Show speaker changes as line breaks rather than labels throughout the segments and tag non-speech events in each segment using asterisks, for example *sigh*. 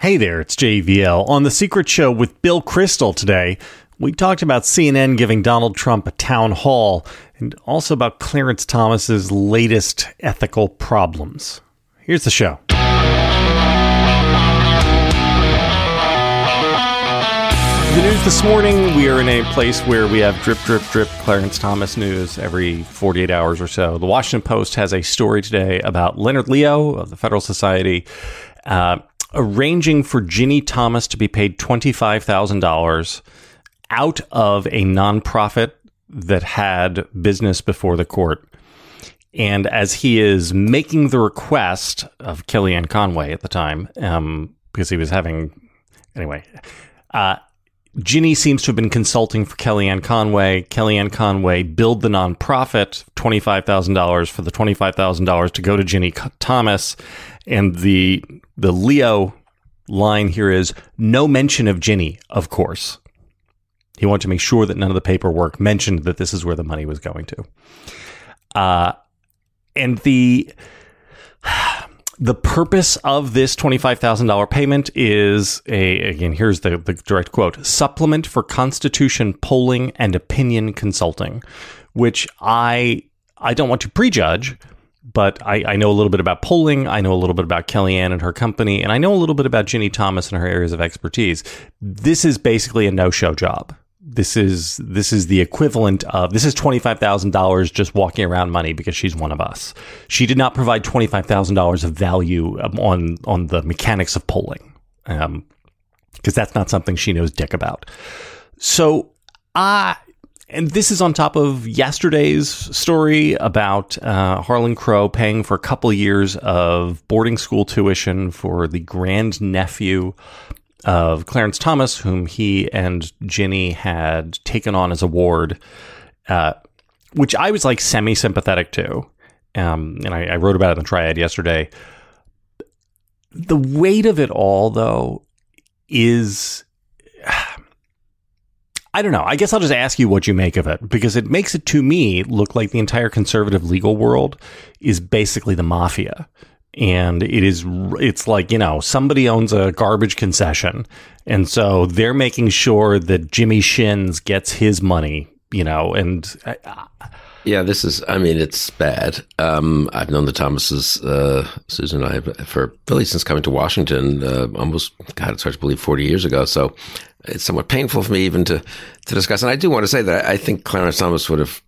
Hey there, it's JVL. On The Secret Show with Bill Kristol today, we talked about CNN giving Donald Trump a town hall and also about Clarence Thomas's latest ethical problems. Here's the show. The news this morning, we are in a place where we have drip, drip, drip Clarence Thomas news every 48 hours or so. The Washington Post has a story today about Leonard Leo of the Federalist Society uh, arranging for Ginni Thomas to be paid $25,000 out of a nonprofit that had business before the court. And as he is making the request of Kellyanne Conway at the time, um, because he was having, anyway, uh, Ginni seems to have been consulting for Kellyanne Conway. Kellyanne Conway billed the nonprofit $25,000 for the $25,000 to go to Ginni Thomas. And the, the Leo line here is no mention of Ginni, of course. He wanted to make sure that none of the paperwork mentioned that this is where the money was going to. Uh, and the the purpose of this $25,000 payment is a, again, here's the, the direct quote supplement for Constitution polling and opinion consulting, which I, I don't want to prejudge, but I, I know a little bit about polling. I know a little bit about Kellyanne and her company, and I know a little bit about Ginni Thomas and her areas of expertise. This is basically a no show job this is this is the equivalent of this is twenty five thousand dollars just walking around money because she's one of us. She did not provide twenty five thousand dollars of value um, on on the mechanics of polling, because um, that's not something she knows dick about. So I. and this is on top of yesterday's story about uh, Harlan Crow paying for a couple years of boarding school tuition for the grand nephew of Clarence Thomas, whom he and Ginni had taken on as a ward, uh, which I was like semi sympathetic to. Um, and I, I, wrote about it in the triad yesterday. The weight of it all, though, is. *sighs* I don't know. I guess I'll just ask you what you make of it because it makes it to me look like the entire conservative legal world is basically the mafia and it is it's like you know somebody owns a garbage concession and so they're making sure that jimmy shins gets his money you know and
yeah this is i mean it's bad. Um, i've known the thomases uh, susan and i for really since coming to washington uh, almost god it's hard to believe 40 years ago so it's somewhat painful for me even to to discuss. And i do want to say that i think clarence thomas would have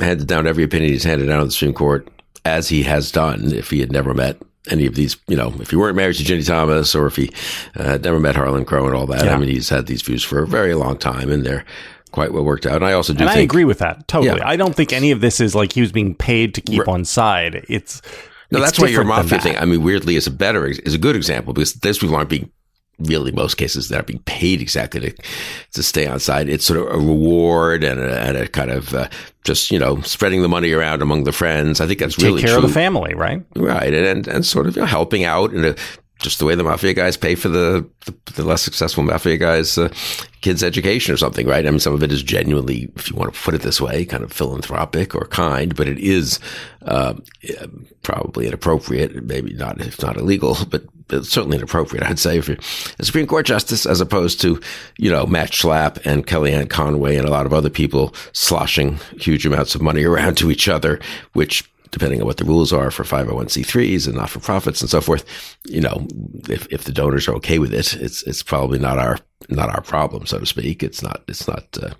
handed down every opinion he's handed down to the supreme court as he has done if he had never met any of these, you know, if he weren't married to Ginni Thomas or if he uh, had never met Harlan Crow and all that. Yeah. I mean, he's had these views for a very long time and they're quite well worked out. And I also do
and
think,
I agree with that totally. Yeah. I don't think any of this is like he was being paid to keep right. on side. It's
no, that's why your mafia thing. I mean, weirdly, is a better is a good example because those people aren't being really most cases they're not being paid exactly to, to stay on site. It's sort of a reward and a, and a kind of uh, just you know spreading the money around among the friends. I think that's really
Take
really
care
true.
of the family, right?
Right, and and, and sort of you know, helping out in a just the way the mafia guys pay for the the, the less successful mafia guys' uh, kids' education or something, right? I mean, some of it is genuinely, if you want to put it this way, kind of philanthropic or kind, but it is uh, probably inappropriate, maybe not if not illegal, *laughs* but, but certainly inappropriate. I'd say for a Supreme Court justice, as opposed to you know Matt Schlapp and Kellyanne Conway and a lot of other people sloshing huge amounts of money *laughs* around to each other, which depending on what the rules are for 501c3s and not for profits and so forth, you know, if, if the donors are okay with it, it's, it's probably not our, not our problem, so to speak. It's not, it's not, uh,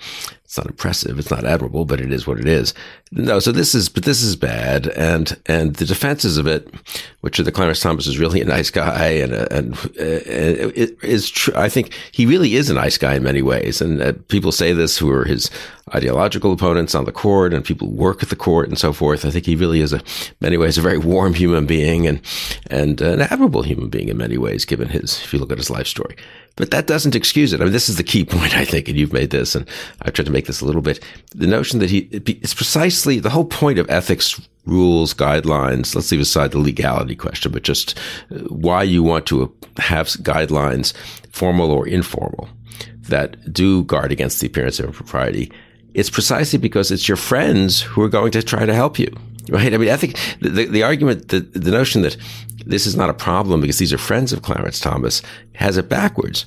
it's not impressive. It's not admirable, but it is what it is. No, so this is, but this is bad. And, and the defenses of it, which are the Clarence Thomas is really a nice guy and, and, uh, it is true. I think he really is a nice guy in many ways. And uh, people say this who are his ideological opponents on the court and people work at the court and so forth. I think he really is a, many ways, a very warm human being and, and an admirable human being in many ways, given his, if you look at his life story. But that doesn't excuse it. I mean, this is the key *laughs* point, I think, and you've made this, and I've tried to make this a little bit. The notion that he, it's precisely the whole point of ethics rules, guidelines. Let's leave aside the legality question, but just uh, why you want to have guidelines, formal or informal, that do guard against the appearance of impropriety. It's precisely because it's your friends who are going to try to help you. Right? I mean, I think the, the argument, the, the notion that this is not a problem because these are friends of Clarence Thomas has it backwards.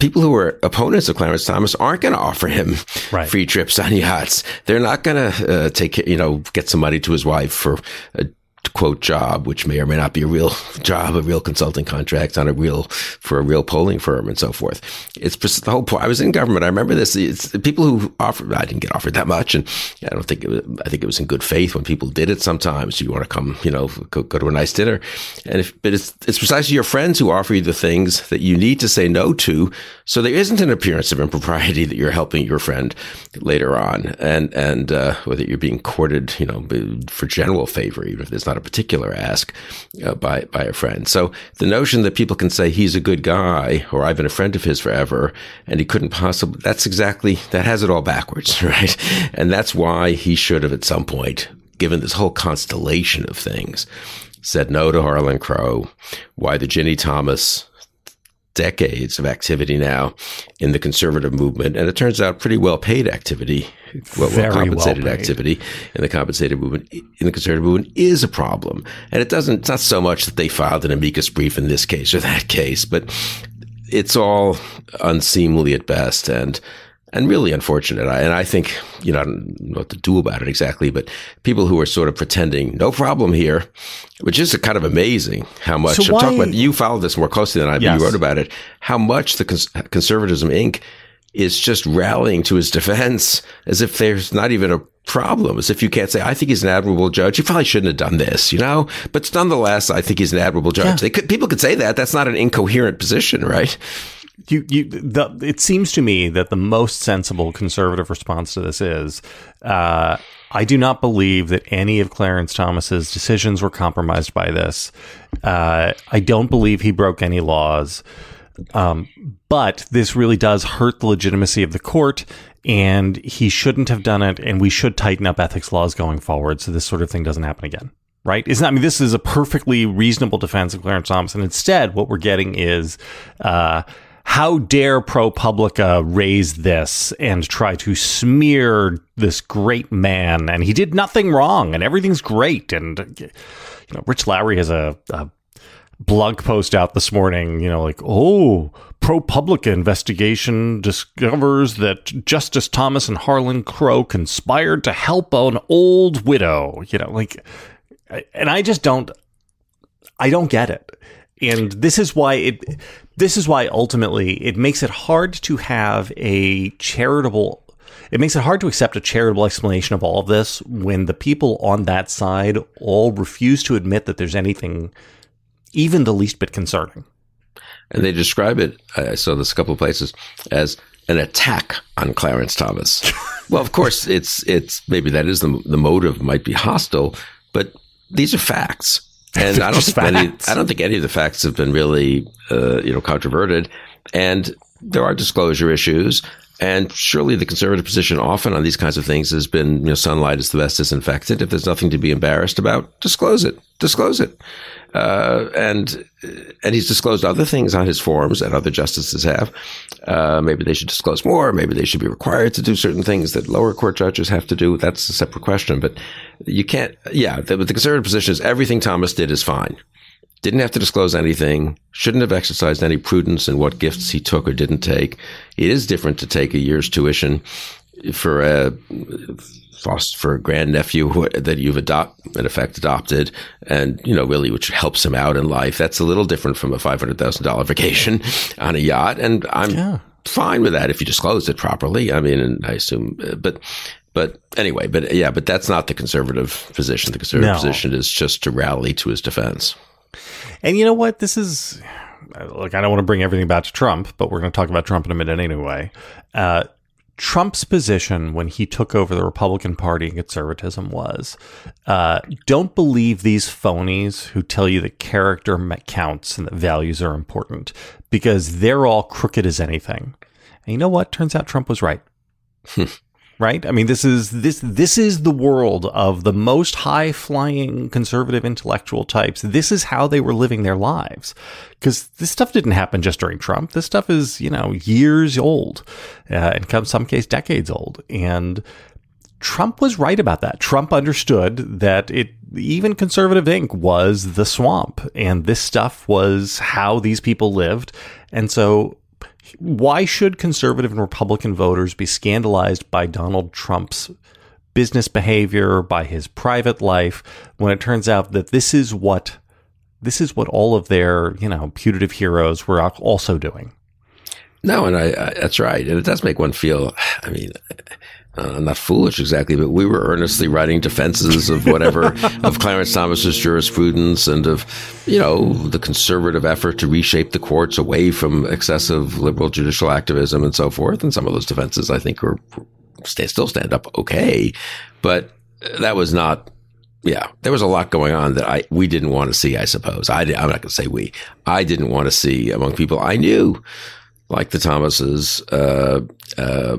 People who are opponents of Clarence Thomas aren't going to offer him right. free trips on yachts. They're not going to uh, take, you know, get some money to his wife for a quote job, which may or may not be a real *laughs* job, a real consulting contract on a real for a real polling firm and so forth. It's the whole point. I was in government. I remember this. It's the people who offered. I didn't get offered that much, and I don't think it was, I think it was in good faith when people did it. Sometimes you want to come, you know, go, go to a nice dinner, and if but it's it's precisely your friends who offer you the things that you need to say no to, so there isn't an appearance of impropriety *laughs* that you're helping your friend later on, and and uh, whether you're being courted, you know, for general favor, even if there's not a particular ask uh, by by a friend. So the notion that people can say he's a good guy or I've been a friend of his forever and he couldn't possibly that's exactly that has it all backwards, *laughs* right? And that's why he should have at some point given this whole constellation of things said no to Harlan Crow, why the Ginni Thomas decades of activity now in the conservative movement, and it turns out pretty well paid activity, well, well compensated well activity in the compensated movement in the conservative movement is a problem. And it doesn't. It's not so much that they filed an amicus brief in this case or that case, but it's all unseemly at best, and and really unfortunate. And I think, you know, I don't know what to do about it exactly, but people who are sort of pretending no problem here, which is kind of amazing how much so I'm talking about. You followed this more closely than I, yes. you wrote about it, how much the Cons- Conservatism Inc. is just rallying to his defense as if there's not even a problem, as if you can't say, I think he's an admirable judge. He probably shouldn't have done this, you know? But nonetheless, I think he's an admirable judge. Yeah. Could, people could say that. That's not an incoherent position, right?
You, you, the, it seems to me that the most sensible conservative response to this is, uh, I do not believe that any of Clarence Thomas's decisions were compromised by this. Uh, I don't believe he broke any laws. Um, but this really does hurt the legitimacy of the court, and he shouldn't have done it. And we should tighten up ethics laws going forward so this sort of thing doesn't happen again. Right? Isn't I mean this is a perfectly reasonable defense of Clarence Thomas, and instead what we're getting is. Uh, how dare ProPublica raise this and try to smear this great man? And he did nothing wrong, and everything's great. And you know, Rich Lowry has a, a blog post out this morning. You know, like oh, ProPublica investigation discovers that Justice Thomas and Harlan Crow conspired to help an old widow. You know, like, and I just don't. I don't get it. And this is why it this is why ultimately it makes it hard to have a charitable it makes it hard to accept a charitable explanation of all of this when the people on that side all refuse to admit that there's anything even the least bit concerning.
And they describe it, I saw this a couple of places, as an attack on Clarence Thomas. *laughs* well, of course, it's it's maybe that is the the motive might be hostile, but these are facts. And I don't think any, I don't think any of the facts have been really, uh, you know, controverted. And there are disclosure issues. And surely the conservative position often on these kinds of things has been, you know, sunlight is the best disinfectant. If there's nothing to be embarrassed about, disclose it. Disclose it. Uh, and and he's disclosed other things on his forms that other justices have. Uh, maybe they should disclose more. Maybe they should be required to do certain things that lower court judges have to do. That's a separate question. But you can't. Yeah, the, the conservative position is everything Thomas did is fine. Didn't have to disclose anything. Shouldn't have exercised any prudence in what gifts he took or didn't take. It is different to take a year's tuition for a foster for a grandnephew that you've adopt in effect adopted. And you know really which helps him out in life. That's a little different from a $500000 vacation *laughs* on a yacht. And i'm yeah. fine with that if you disclose it properly. I mean and i assume uh, but but anyway but yeah but that's not the conservative position. The conservative no. position is just to rally to his defense.
And you know what? This is like I don't want to bring everything back to Trump, but we're going to talk about Trump in a minute anyway. Uh, Trump's position when he took over the Republican Party and conservatism was uh, don't believe these phonies who tell you that character counts and that values are important because they're all crooked as anything. And you know what? Turns out Trump was right. Right? I mean, this is this this is the world of the most high flying conservative intellectual types. This is how they were living their lives, because this stuff didn't happen just during Trump. This stuff is you know years old, uh, and in some case decades old, and Trump was right about that. Trump understood that it even conservative Inc. was the swamp, and this stuff was how these people lived. And so, why should conservative and Republican voters be scandalized by Donald Trump's business behavior, by his private life, when it turns out that this is what this is what all of their you know putative heroes were also doing?
No, and I, I, that's right, and it does make one feel. I mean, uh, not foolish exactly, but we were earnestly writing defenses of whatever *laughs* of Clarence Thomas's jurisprudence and of you know the conservative effort to reshape the courts away from excessive liberal judicial activism and so forth. And some of those defenses, I think, are still stand up okay, but that was not. Yeah, there was a lot going on that I we didn't want to see. I suppose I I'm not going to say we. I didn't want to see among people I knew like the Thomases, uh, uh,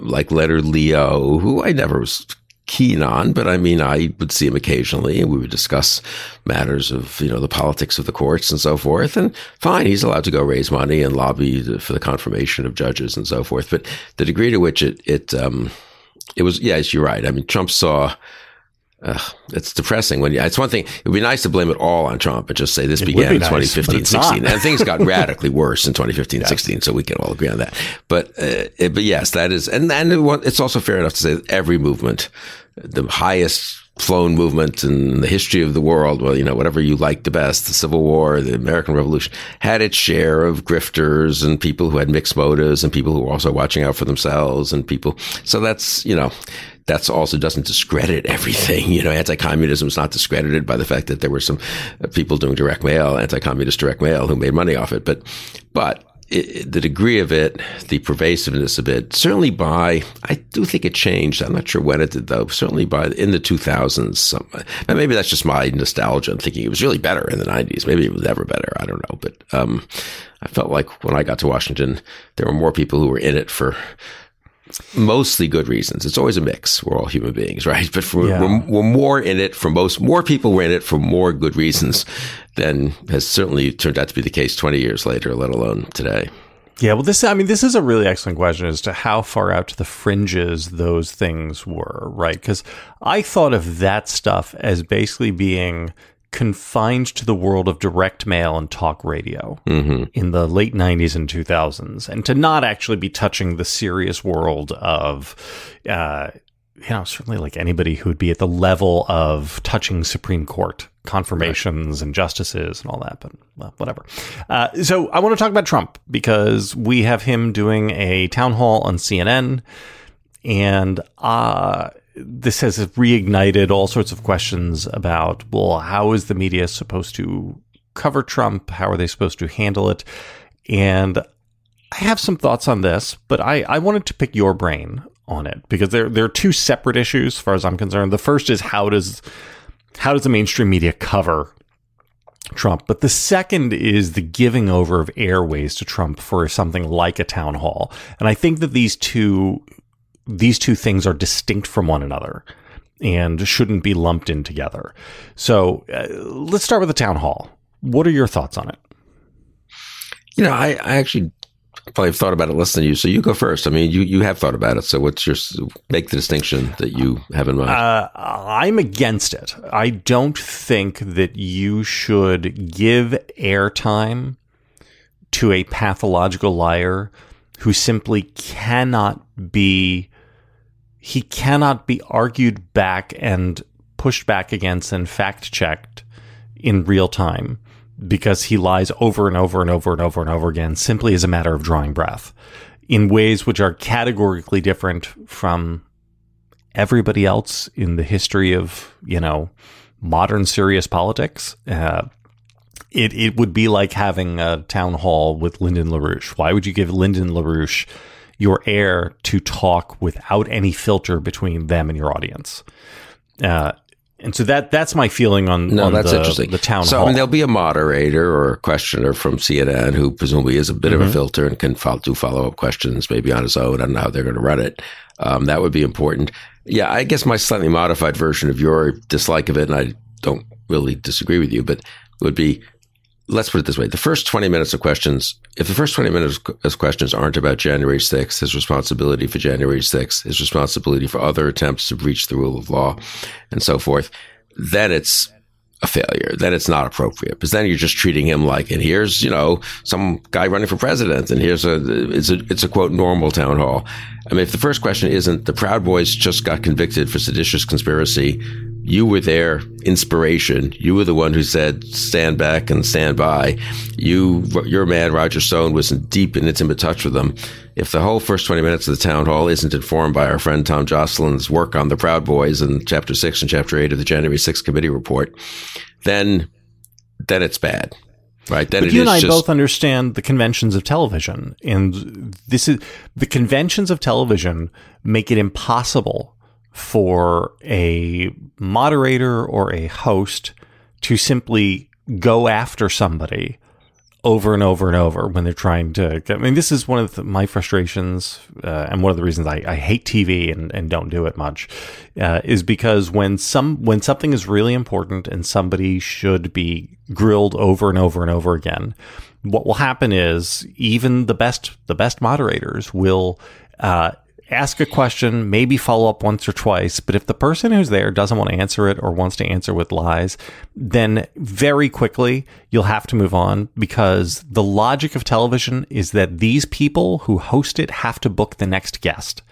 like Leonard Leo, who I never was keen on, but I mean, I would see him occasionally and we would discuss matters of, you know, the politics of the courts and so forth. And fine, he's allowed to go raise money and lobby for the confirmation of judges and so forth. But the degree to which it, it, um, it was, yes, you're right. I mean, Trump saw, Ugh, it's depressing when you, it's one thing. It would be nice to blame it all on Trump and just say this it began be in nice, 2015, 16. And things got *laughs* radically worse in 2015, yes. 16. So we can all agree on that. But, uh, it, but yes, that is, and, and it's also fair enough to say that every movement, the highest flown movement in the history of the world, well, you know, whatever you like the best, the Civil War, the American Revolution, had its share of grifters and people who had mixed motives and people who were also watching out for themselves and people. So that's, you know, that's also doesn't discredit *laughs* everything. You know, anti-communism is not discredited by the fact that there were some uh, people doing direct mail, anti-communist direct mail who made money off it. But, but it, the degree of it, the pervasiveness of it, certainly by, I do think it changed. I'm not sure when it did though. Certainly by in the 2000s. Some, maybe that's just my nostalgia. I'm thinking it was really better in the 90s. Maybe it was ever better. I don't know. But, um, I felt like when I got to Washington, there were more people who were in it for mostly good reasons. It's always a mix. We're all human beings, *laughs* right? But for, yeah. we're, we're, more in it for most, more people were in it for more good reasons than has certainly turned out to be the case 20 years later, let alone today.
Yeah, well, this, I mean, this is a really excellent question as to how far out to the fringes those things were, right? Because I thought of that stuff as basically being confined to the world of direct mail and talk radio mm-hmm. in the late 90s and 2000s, and to not actually be touching the serious world of, uh, you know, certainly like anybody who would be at the level of touching Supreme Court confirmations right. and justices and all that, but well, whatever. Uh, so I want to talk about Trump because we have him doing a town hall on CNN, and uh, this has reignited all sorts of questions about well, how is the media supposed to cover Trump? How are they supposed to handle it? And I have some thoughts on this, but I, I wanted to pick your brain on it because there there are two separate issues as far as I'm concerned. The first is how does how does the mainstream media cover Trump? But the second is the giving over of airways to Trump for something like a town hall. And I think that these two these two things are distinct from one another and shouldn't be lumped in together. So uh, let's start with the town hall. What are your thoughts on it?
You know, I, I actually probably have thought about it less than you. So you go first. I mean, you, you have thought about it. So what's your make the distinction that you have in mind? Uh,
I'm against it. I don't think that you should give airtime to a pathological liar who simply cannot be he cannot be argued back and pushed back against and fact checked in real time because he lies over and over and over and over and over again simply as a matter of drawing breath in ways which are categorically different from everybody else in the history of, you know, modern serious politics. Uh, it, it would be like having a town hall with Lyndon LaRouche. Why would you give Lyndon LaRouche your air to talk without any filter between them and your audience. Uh, and so that that's my feeling on, no, on that's the, interesting. the town
so,
hall.
I mean, there'll be a moderator or a questioner from CNN who presumably is a bit mm-hmm. of a mm-hmm. filter and can follow, do follow up questions maybe on his own. I don't know how they're going to run it. Um, that would be important. Yeah, I guess my slightly modified version of your dislike of it, and I don't really disagree with you, but would be let's put it this way. The first 20 minutes of questions, if the first 20 minutes of questions aren't about January 6th, his responsibility for January 6th, his responsibility for other attempts to breach the rule of law and so forth, then it's a failure. Then it's not appropriate because then you're just treating him like, and here's, you know, some guy running for president and here's a, it's a, it's a quote normal town hall. I mean, if the first question isn't the Proud Boys just got convicted for seditious conspiracy, you were their inspiration. You were the one who said, stand back and stand by. You, your man, Roger Stone, was in deep and intimate touch with them. If the whole first 20 minutes of the town hall isn't informed by our friend Tom Joscelyn's work on the Proud Boys in chapter six and chapter eight of the January 6th committee report, then, then it's bad. Right. Then
but you and I just, both understand the conventions of television. And this is the conventions of television make it impossible for a moderator or a host to simply go after somebody over and over and over when they're trying to. I mean, this is one of the, my frustrations, uh, and one of the reasons I, I hate TV and, and, don't do it much, uh, is because when some when something is really important and somebody should be grilled over and over and over again, what will happen is even the best the best moderators will. Uh, ask a question, maybe follow up once or twice. But if the person who's there doesn't want to answer it or wants to answer with lies, then very quickly you'll have to move on because the logic of television is that these people who host it have to book the next guest.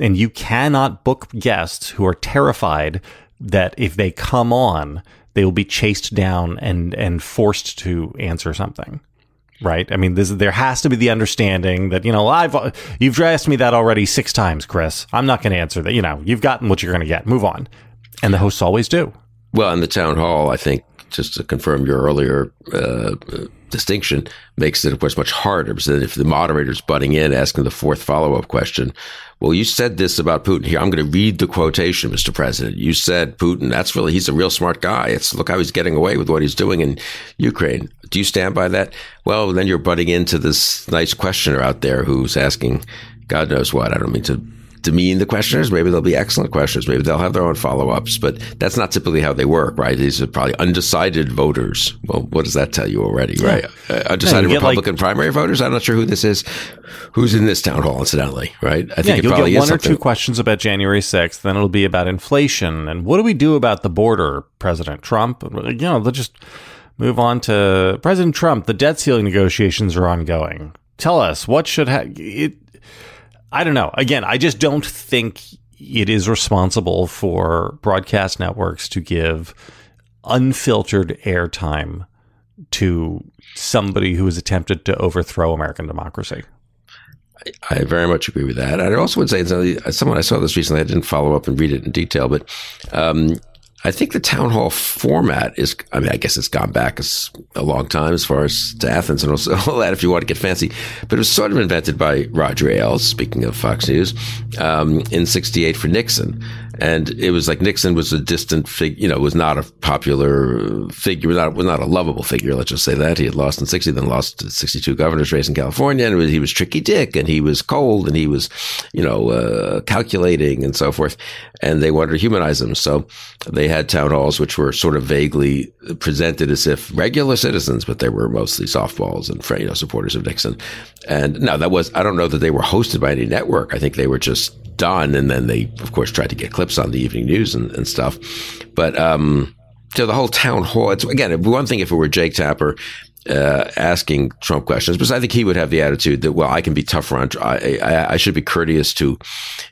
And you cannot book guests who are terrified that if they come on, they will be chased down and, and forced to answer something right? I mean, this, there has to be the understanding that you know I've you've asked me that already six times, Chris. I'm not going to answer that. You know, you've gotten what you're going to get. Move on, and the hosts always do.
Well, in the town hall, I think just to confirm your earlier uh, distinction makes it, of course, much harder because if the moderator's butting in, asking the fourth follow up question, well, you said this about Putin. Here, I'm going to read the quotation, Mr. President. You said Putin, that's really, he's a real smart guy. It's look how he's getting away with what he's doing in Ukraine. Do you stand by that? Well, then you're butting into this nice questioner out there who's asking God knows what. I don't mean to demean the questioners. Maybe they'll be excellent questioners. Maybe they'll have their own follow ups, but that's not typically how they work, right? These are probably undecided voters. Well, what does that tell you already, yeah. right? Uh, undecided yeah, Republican like, primary voters. I'm not sure who this is. Who's in this town hall, incidentally, right?
I think yeah, you'll get one or two questions about January 6th. Then it'll be about inflation and what do we do about the border, President Trump? You know, they'll just move on to President Trump. The debt ceiling negotiations are ongoing. Tell us what should ha- it I don't know. Again, I just don't think it is responsible for broadcast networks to give unfiltered airtime to somebody who has attempted to overthrow American democracy.
I very much agree with that. I also would say someone I saw this recently. I didn't follow up and read it in detail, but um, I think the town hall format is, I mean, I guess it's gone back a long time as far as to Athens and *laughs* all that if you want to get fancy, but it was sort of invented by Roger Ailes, speaking of Fox News, um, in 68 for Nixon. And it was like Nixon was a distant figure, you know, was not a popular figure, was not, was not a lovable figure. Let's just say that he had lost in 60, then lost 62 governor's race in California. And was, he was tricky dick and he was cold and he was, you know, uh, calculating and so forth. And they wanted to humanize him. So they had town halls, which were sort of vaguely presented as if regular citizens, but they were mostly softballs and, you know, supporters of Nixon. And now that was, I don't know that they were hosted by any network. I think they were just done. And then they, of course, tried to get clips on the evening news and, and stuff. But, um, so the whole town hall, it's again, one thing if it were Jake Tapper, uh, asking Trump questions, because I think he would have the attitude that, well, I can be tougher on, I, I, I, should be courteous to,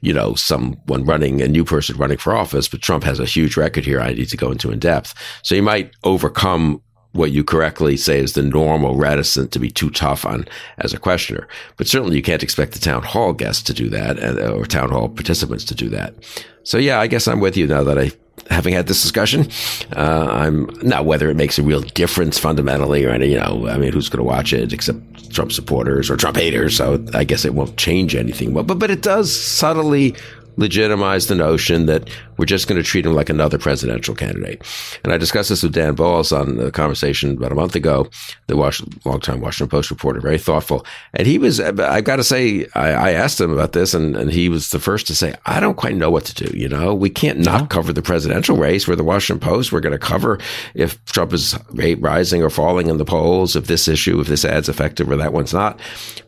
you know, someone running, a new person running for office, but Trump has a huge record here. I need to go into in depth. So he might overcome what you correctly say is the normal reticent to be too tough on as a questioner. But certainly you can't expect the town hall guests to do that or town hall participants to do that. So yeah, I guess I'm with you now that I, having had this discussion, uh, I'm not whether it makes a real difference fundamentally or any, you know, I mean, who's going to watch it except Trump supporters or Trump haters. So I guess it won't change anything. But, but, but it does subtly legitimize the notion that We're just going to treat him like another presidential candidate. And I discussed this with Dan Balz on the conversation about a month ago, the Washington, longtime Washington Post reporter, very thoughtful. And he was, I've got to say, I, I asked him about this, and, and he was the first to say, I don't quite know what to do. You know, we can't not cover the presidential race. We're the Washington Post. We're going to cover if Trump is rising or falling in the polls, if this issue, if this ad's effective or that one's not.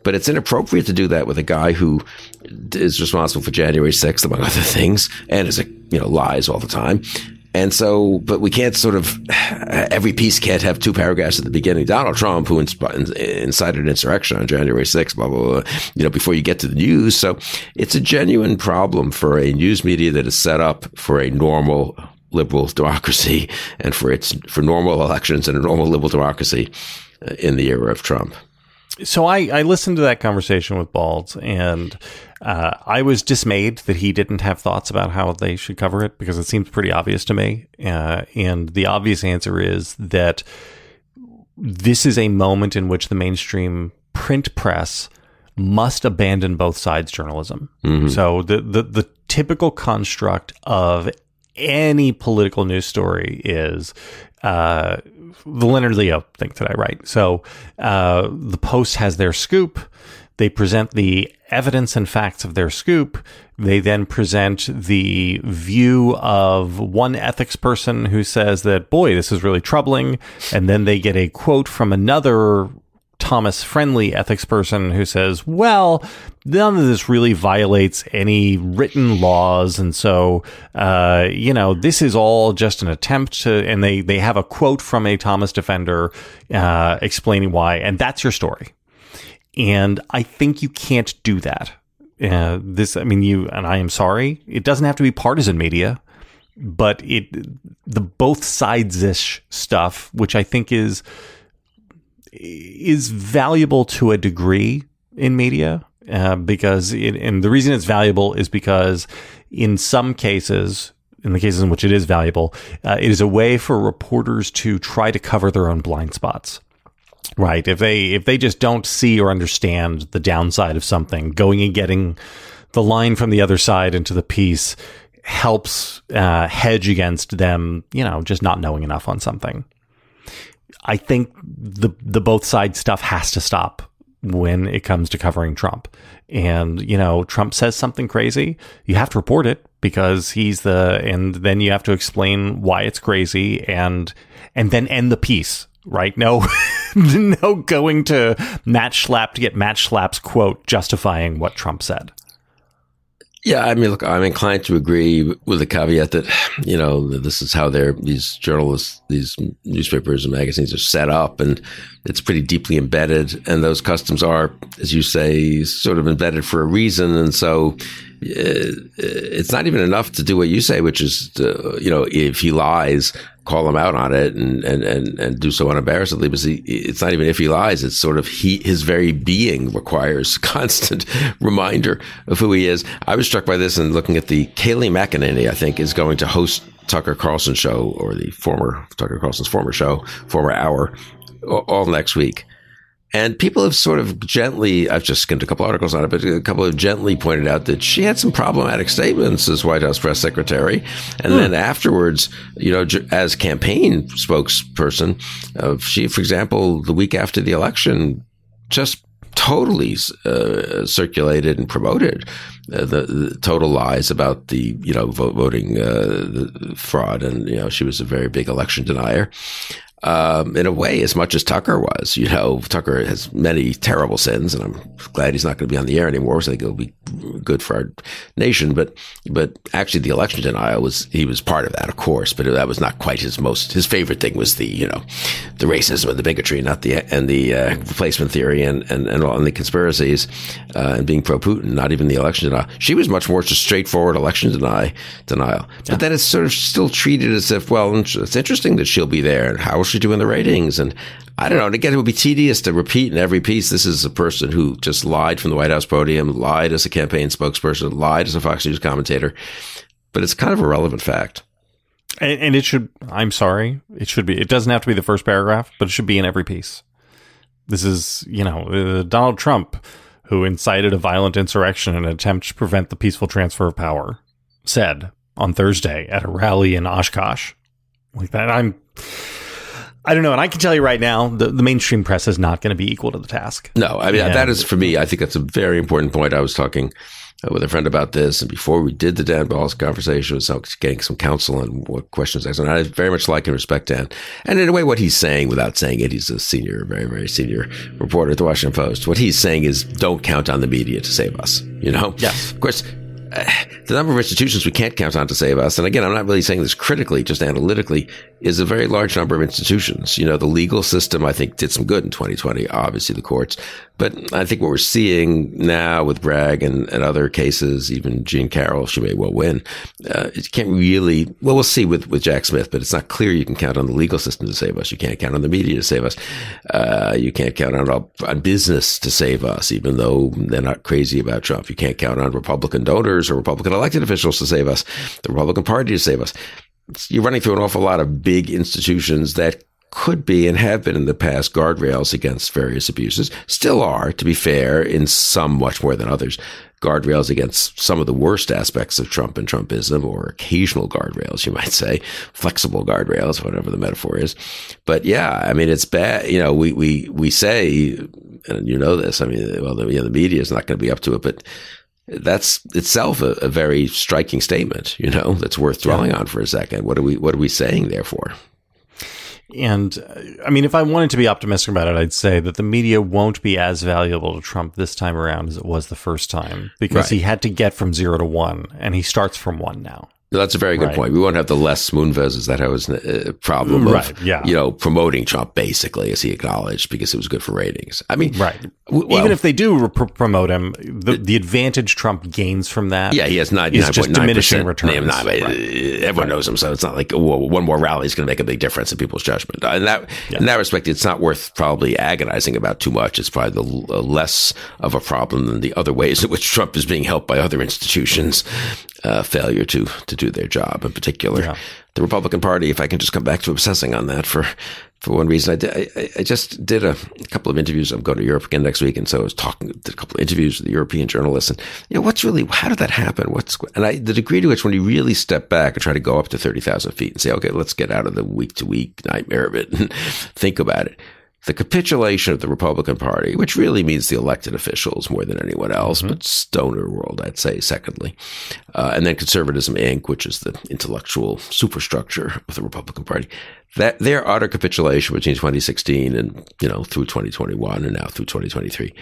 But it's inappropriate to do that with a guy who is responsible for January 6th, among other things, and is a, you know, lies all the time. And so, but we can't sort of, *sighs* every piece can't have two paragraphs at the beginning. Donald Trump, who incited an insurrection on January 6th, blah, blah, blah, you know, before you get to the news. So it's a genuine problem for a news media that is set up for a normal liberal democracy and for its, for normal elections and a normal liberal democracy uh, in the era of Trump.
So I, I listened to that conversation with Balz and uh, I was dismayed that he didn't have thoughts about how they should cover it because it seems pretty obvious to me. Uh, and the obvious answer is that this is a moment in which the mainstream print press must abandon both sides journalism. Mm-hmm. So the, the the typical construct of any political news story is uh, the Leonard Leo thing I write. So uh, the Post has their scoop. They present the evidence and facts of their scoop. They then present the view of one ethics person who says that, boy, this is really troubling. And then they get a quote from another Thomas friendly ethics person who says, well, none of this really violates any written laws. And so, uh, you know, this is all just an attempt to, and they, they have a quote from a Thomas defender uh, explaining why. And that's your story. And I think you can't do that. Uh, this, I mean, you, and I am sorry, it doesn't have to be partisan media but it the both sides ish stuff, which I think is is valuable to a degree in media uh, because it, and the reason it's valuable is because in some cases in the cases in which it is valuable uh, it is a way for reporters to try to cover their own blind spots. Right. If they if they just don't see or understand the downside of something going and getting the line from the other side into the piece helps uh, hedge against them you know just not knowing enough on something I think the the both side stuff has to stop when it comes to covering Trump. And you know, Trump says something crazy, you have to report it because he's the and then you have to explain why it's crazy and and then end the piece, right? No *laughs* no going to Matt Schlapp to get Matt Schlapp's quote justifying what Trump said.
Yeah, I mean, look, I'm inclined to agree with the caveat that, you know, this is how they're, these journalists, these newspapers and magazines are set up and it's pretty deeply embedded. And those customs are, as you say, sort of embedded for a reason. And so uh, it's not even enough to do what you say, which is, to, you know, if he lies, call him out on it and, and, and, and do so unembarrassedly. But see, it's not even if he lies. It's sort of he, his very being requires *laughs* constant reminder of who he is. I was struck by this and looking at the Kayleigh McEnany, I think is going to host Tucker Carlson show or the former Tucker Carlson's former show, former hour all next week. And people have sort of gently, I've just skimmed a couple articles on it, but a couple have gently pointed out that she had some problematic statements as White House press secretary. And hmm. then afterwards, you know, as campaign spokesperson, uh, she, for example, the week after the election, just totally uh, circulated and promoted uh, the, the, total lies about the you know vote, voting uh, fraud, and you know she was a very big election denier um, in a way, as much as Tucker was. You know, Tucker has many terrible sins, and I'm glad he's not going to be on the air anymore. So I think it'll be good for our nation. But, but actually, the election denial was he was part of that, of course. But that was not quite his most his favorite thing was the you know, the racism and the bigotry, not the and the uh, replacement theory and and and, all, and the conspiracies uh, and being pro Putin. Not even the election denial. She was much more just straightforward election deny denial. Yeah. But then it's sort of still treated as if well, it's interesting that she'll be there and how she doing the ratings? And I don't know. And again, it would be tedious to repeat in every piece. This is a person who just lied from the White House podium, lied as a campaign spokesperson, lied as a Fox News commentator. But it's kind of a relevant fact.
And, and it should, I'm sorry, it should be, it doesn't have to be the first paragraph, but it should be in every piece. This is, you know, uh, Donald Trump, who incited a violent insurrection in an attempt to prevent the peaceful transfer of power, said on Thursday at a rally in Oshkosh. Like that, I'm. I don't know, and I can tell you right now, the, the mainstream press is not going to be equal to the task.
No, I mean and, that is for me. I think that's a very important point. I was talking uh, with a friend about this, and before we did the Dan Balz conversation, was getting some counsel on what questions And I very much like and respect Dan, and in a way, what he's saying, without saying it, he's a senior, very, very senior reporter at the Washington Post. What he's saying is, don't count on the media to save us. You know,
yes,
of course the number of institutions we can't count on to save us, and again, I'm not really saying this critically, just analytically, is a very large number of institutions. You know, the legal system, I think, did some good in 2020, obviously the courts. But I think what we're seeing now with Bragg and, and other cases, even Jean Carroll, she may well win. Uh, you can't really, well, we'll see with, with Jack Smith, but it's not clear you can count on the legal system to save us. You can't count on the media to save us. Uh, you can't count on, on business to save us, even though they're not crazy about Trump. You can't count on Republican donors or Republican elected officials to save us, the Republican Party to save us. You're running through an awful lot of big institutions that could be and have been in the past guardrails against various abuses, still are, to be fair, in some much more than others. Guardrails against some of the worst aspects of Trump and Trumpism, or occasional guardrails, you might say, flexible guardrails, whatever the metaphor is. But yeah, I mean, it's bad. You know, we, we, we say, and you know this, I mean, well, the, you know, the media is not going to be up to it, but that's itself a, a, very striking statement, you know, that's worth dwelling yeah. on for a second. What are we, what are we saying there for?
And uh, I mean, if I wanted to be optimistic about it, I'd say that the media won't be as valuable to Trump this time around as it was the first time because right. he had to get from zero to one and he starts from one now.
That's a very good right. point. We won't have the Les Moonves Is that was a uh, problem of, right, yeah. you know, promoting Trump basically, as he acknowledged, because it was good for ratings. I mean,
right. Well, Even if they do pr- promote him, the, the advantage Trump gains from that,
yeah, he has not
is just diminishing returns.
Right. Everyone knows him, so it's not like one more rally is going to make a big difference in people's judgment. In that yeah. in that respect, it's not worth probably agonizing about too much. It's probably the less of a problem than the other ways in which Trump is being helped by other institutions uh, failure to to do their job. In particular, yeah. the Republican Party. If I can just come back to obsessing on that for for one reason, I did. I, I just did a, a, couple of interviews. I'm going to Europe again next week, and so I was talking did a couple of interviews with the European journalists, and you know what's really how did that happen? What's and I the degree to which when you really step back and try to go up to thirty thousand feet and say, okay, let's get out of the week to week nightmare of it and *laughs* think about it the capitulation of the Republican Party, which really means the elected officials more than anyone else, mm-hmm. but stoner world, I'd say, secondly. Uh, and then Conservatism Inc., which is the intellectual superstructure of the Republican Party. That their utter capitulation between 2016 and, you know, through 2021 and now through 2023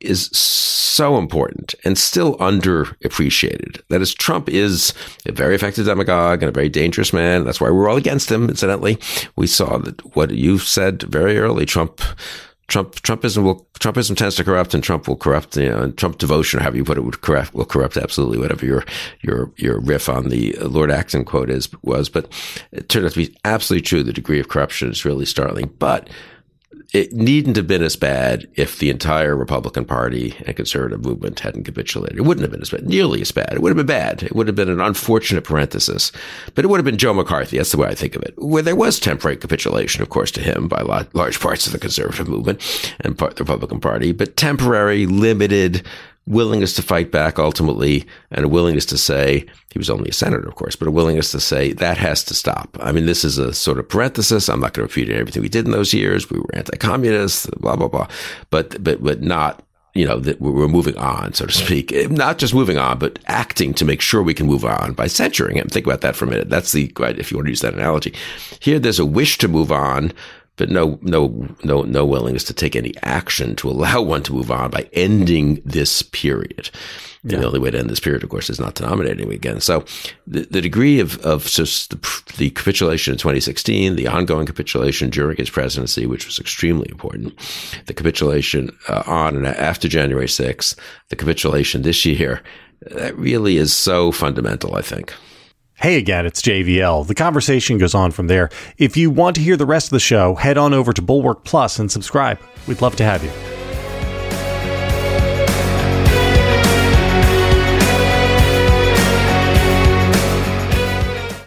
is so important and still underappreciated. That is, Trump is a very effective demagogue and a very dangerous man. That's why we're all against him, incidentally. We saw that what you said very early, Trump Trump Trumpism will Trumpism tends to corrupt, and Trump will corrupt. You know, and Trump devotion, or however you put it, would corrupt will corrupt absolutely whatever your your your riff on the Lord Acton quote is was. But it turned out to be absolutely true. The degree of corruption is really startling. But it needn't have been as bad if the entire Republican Party and conservative movement hadn't capitulated. It wouldn't have been as bad, nearly as bad. It would have been bad. It would have been an unfortunate parenthesis, but it would have been Joe McCarthy. That's the way I think of it. Where there was temporary capitulation, of course, to him by large parts of the conservative movement and part, the Republican Party, but temporary, limited, willingness to fight back ultimately and a willingness to say he was only a senator, of course, but a willingness to say that has to stop. I mean, this is a sort of parenthesis. I'm not going to repeat everything we did in those years. We were anti-communists, blah blah blah, but but but not. You know that we're moving on, so to speak. Eh, not just moving on, but acting to make sure we can move on by censuring him. Think about that for a minute. That's the. If you want to use that analogy, here there's a wish to move on, but no, no, no, no willingness to take any action to allow one to move on by ending this period. Yeah. And the only way to end this period, of course, is not to nominate him again. So the, the degree of, of just the, the capitulation in 2016, the ongoing capitulation during his presidency, which was extremely important, the capitulation uh, on and after January 6th, the capitulation this year, that really is so fundamental, I think.
Hey again, it's JVL. The conversation goes on from there. If you want to hear the rest of the show, head on over to Bulwark Plus and subscribe. We'd love to have you.